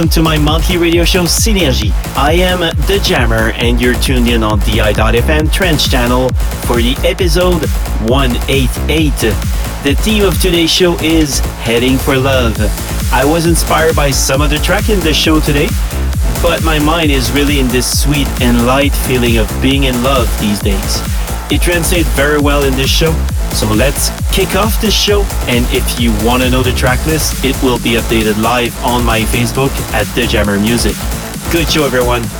welcome to my monthly radio show Synergy. I am The Jammer and you're tuned in on the i.fm Trance channel for the episode 188. The theme of today's show is Heading for Love. I was inspired by some other track in the show today, but my mind is really in this sweet and light feeling of being in love these days. It translates very well in this show, so let's kick off this show. And if you want to know the track list, it will be updated live on my Facebook at The Jammer Music. Good show, everyone.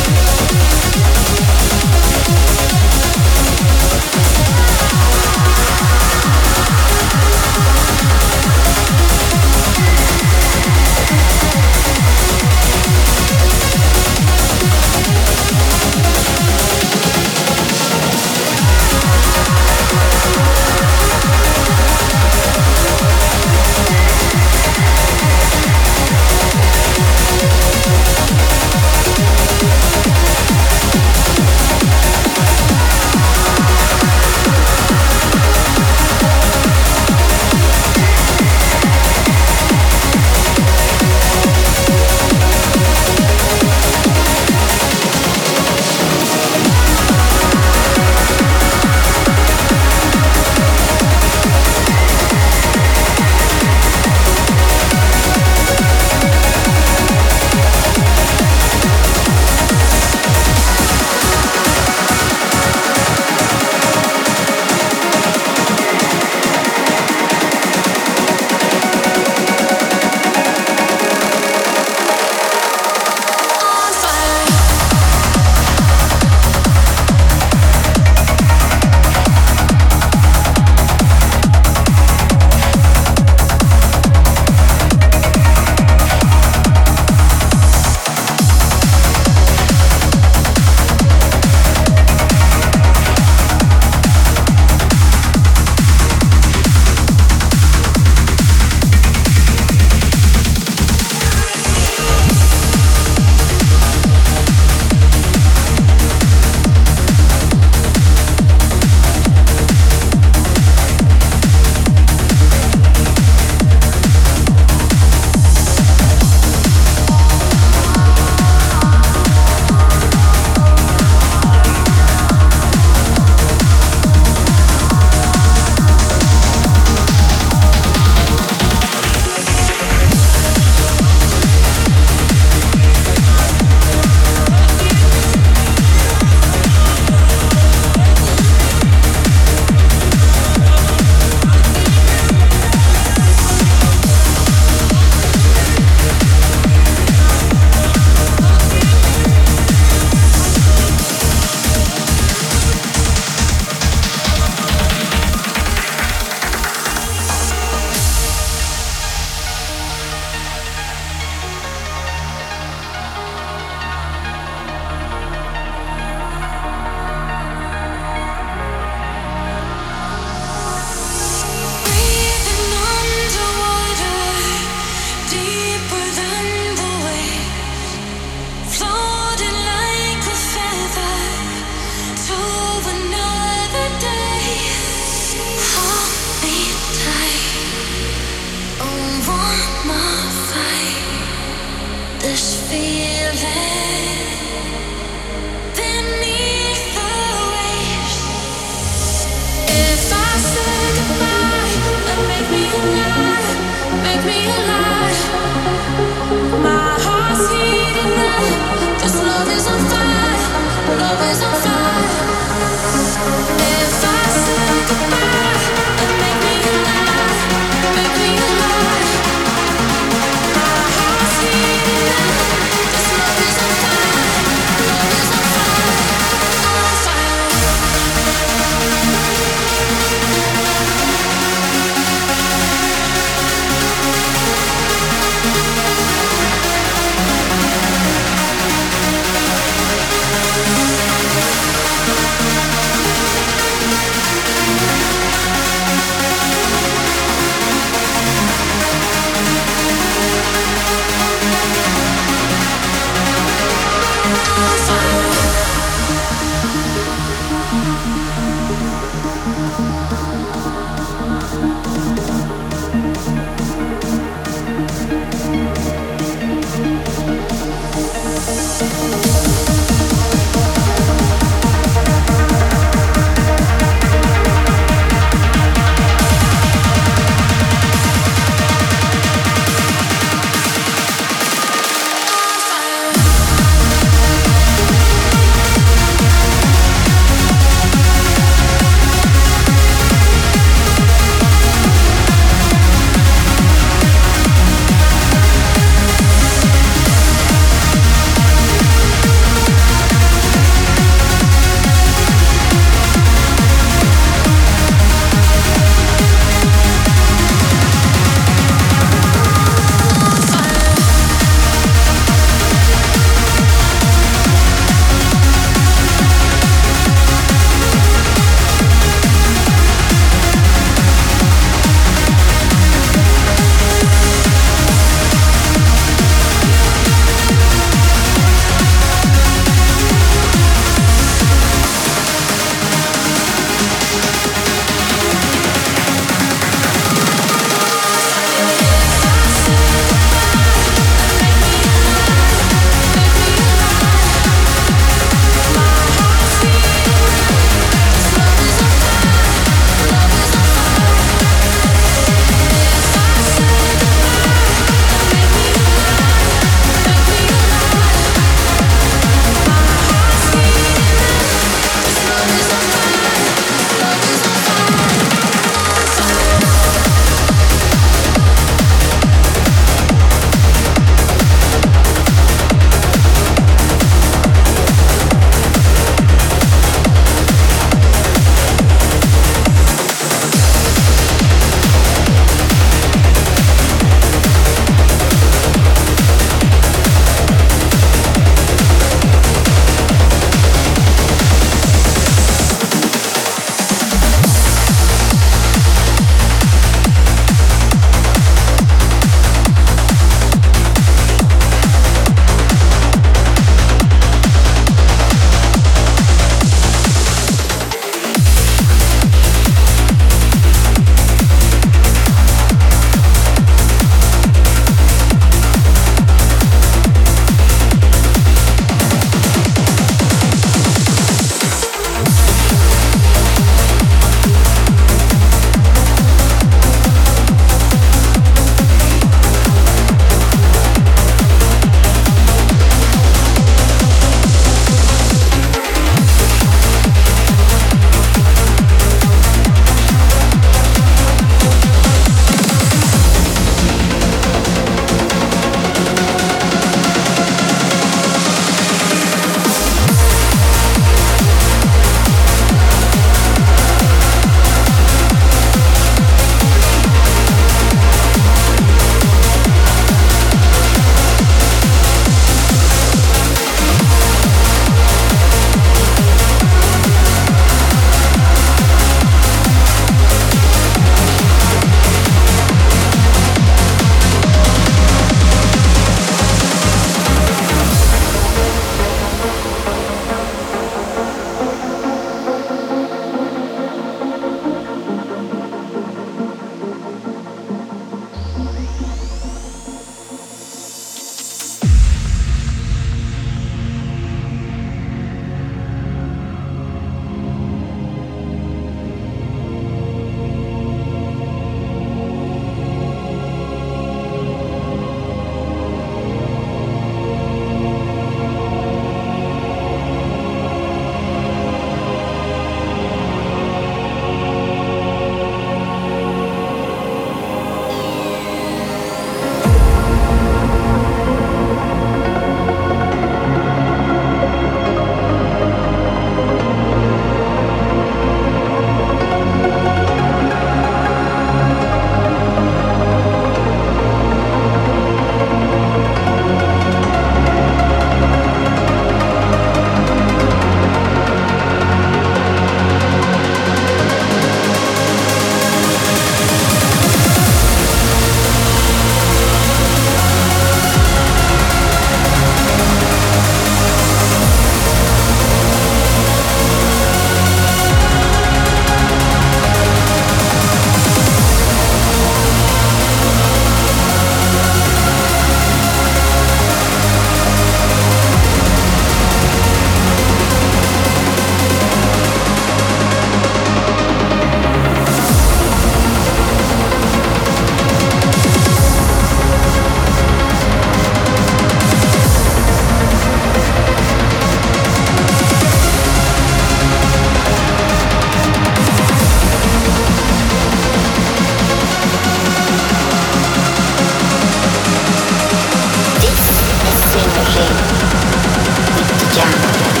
With the jam.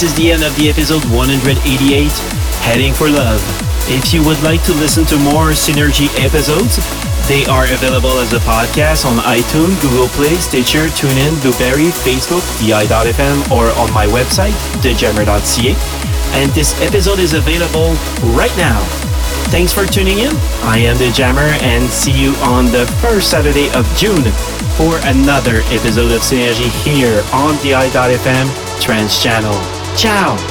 This is the end of the episode 188, Heading for Love. If you would like to listen to more Synergy episodes, they are available as a podcast on iTunes, Google Play, Stitcher, TuneIn, Blubrry, Facebook, DI.fm, or on my website, thejammer.ca. And this episode is available right now. Thanks for tuning in. I am The Jammer and see you on the first Saturday of June for another episode of Synergy here on the i.fm Trance Channel. Tchau!